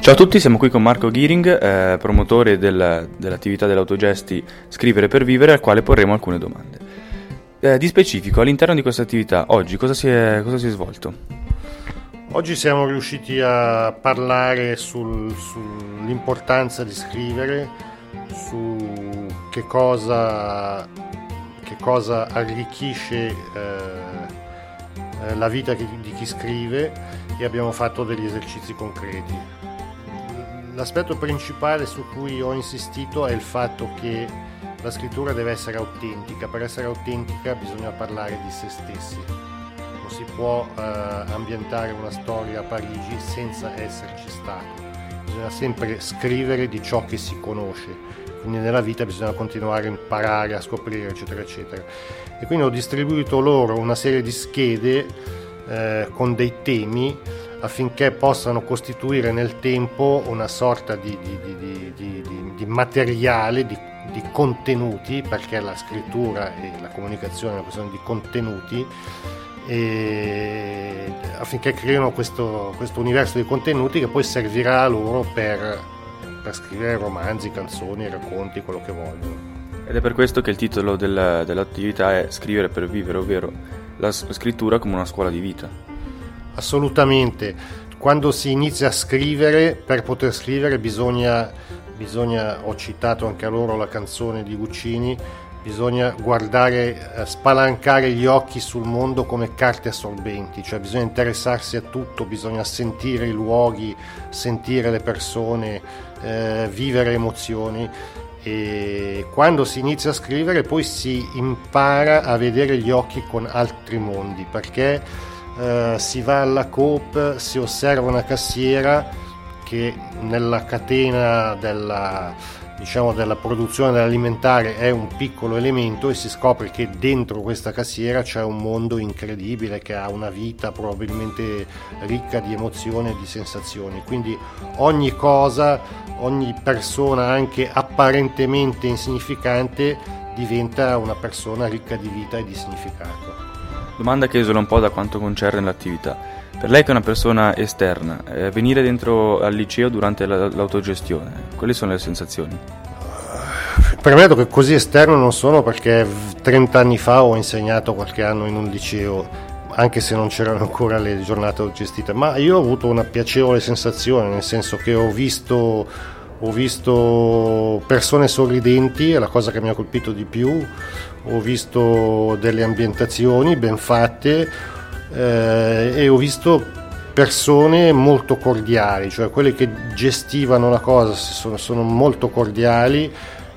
Ciao a tutti, siamo qui con Marco Ghiring, eh, promotore del, dell'attività dell'autogesti Scrivere per Vivere, al quale porremo alcune domande. Eh, di specifico, all'interno di questa attività, oggi cosa si è, cosa si è svolto? Oggi siamo riusciti a parlare sul, sull'importanza di scrivere, su che cosa, che cosa arricchisce eh la vita di chi scrive e abbiamo fatto degli esercizi concreti l'aspetto principale su cui ho insistito è il fatto che la scrittura deve essere autentica, per essere autentica bisogna parlare di se stessi, non si può eh, ambientare una storia a Parigi senza esserci stato, bisogna sempre scrivere di ciò che si conosce, quindi nella vita bisogna continuare a imparare, a scoprire eccetera eccetera. E quindi ho distribuito loro una serie di schede eh, con dei temi affinché possano costituire nel tempo una sorta di, di, di, di materiale, di, contenuti, perché la scrittura e la comunicazione è una questione di contenuti, affinché creino questo, questo, universo di contenuti che poi servirà a loro per, per, scrivere romanzi, canzoni, racconti, quello che vogliono. Ed è per questo che il titolo del, dell'attività è Scrivere per vivere, ovvero la scrittura come una scuola di vita. Assolutamente, quando si inizia a scrivere, per poter scrivere bisogna, bisogna ho citato anche a loro la canzone di Guccini, bisogna guardare, eh, spalancare gli occhi sul mondo come carte assorbenti, cioè bisogna interessarsi a tutto, bisogna sentire i luoghi, sentire le persone, eh, vivere emozioni. E quando si inizia a scrivere poi si impara a vedere gli occhi con altri mondi perché eh, si va alla Coop, si osserva una cassiera che nella catena della, diciamo, della produzione alimentare è un piccolo elemento e si scopre che dentro questa cassiera c'è un mondo incredibile che ha una vita probabilmente ricca di emozioni e di sensazioni. Quindi ogni cosa, ogni persona anche apparentemente insignificante diventa una persona ricca di vita e di significato. Domanda che esula un po' da quanto concerne l'attività. Per lei che è una persona esterna, eh, venire dentro al liceo durante la, l'autogestione, quali sono le sensazioni? Premetto che così esterno non sono perché 30 anni fa ho insegnato qualche anno in un liceo, anche se non c'erano ancora le giornate autogestite, ma io ho avuto una piacevole sensazione, nel senso che ho visto, ho visto persone sorridenti, è la cosa che mi ha colpito di più, ho visto delle ambientazioni ben fatte eh, e ho visto persone molto cordiali, cioè quelle che gestivano la cosa sono, sono molto cordiali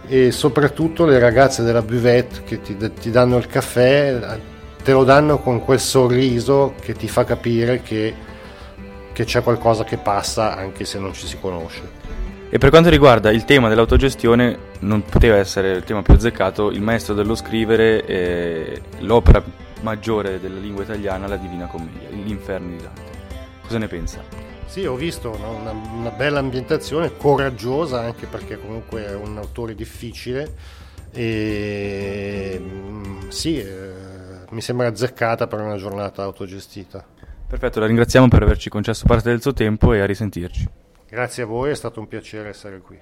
e soprattutto le ragazze della buvette che ti, ti, danno il caffè, te lo danno con quel sorriso che ti fa capire che, che c'è qualcosa che passa anche se non ci si conosce. E per quanto riguarda il tema dell'autogestione, non poteva essere il tema più azzeccato, il maestro dello scrivere, eh, l'opera maggiore della lingua italiana, la Divina Commedia, l'inferno di Dante. Cosa ne pensa? Sì, ho visto una, una, bella ambientazione, coraggiosa anche perché comunque è un autore difficile e mm, sì, eh, mi sembra azzeccata per una giornata autogestita. Perfetto, la ringraziamo per averci concesso parte del suo tempo e a risentirci. Grazie a voi, è stato un piacere essere qui.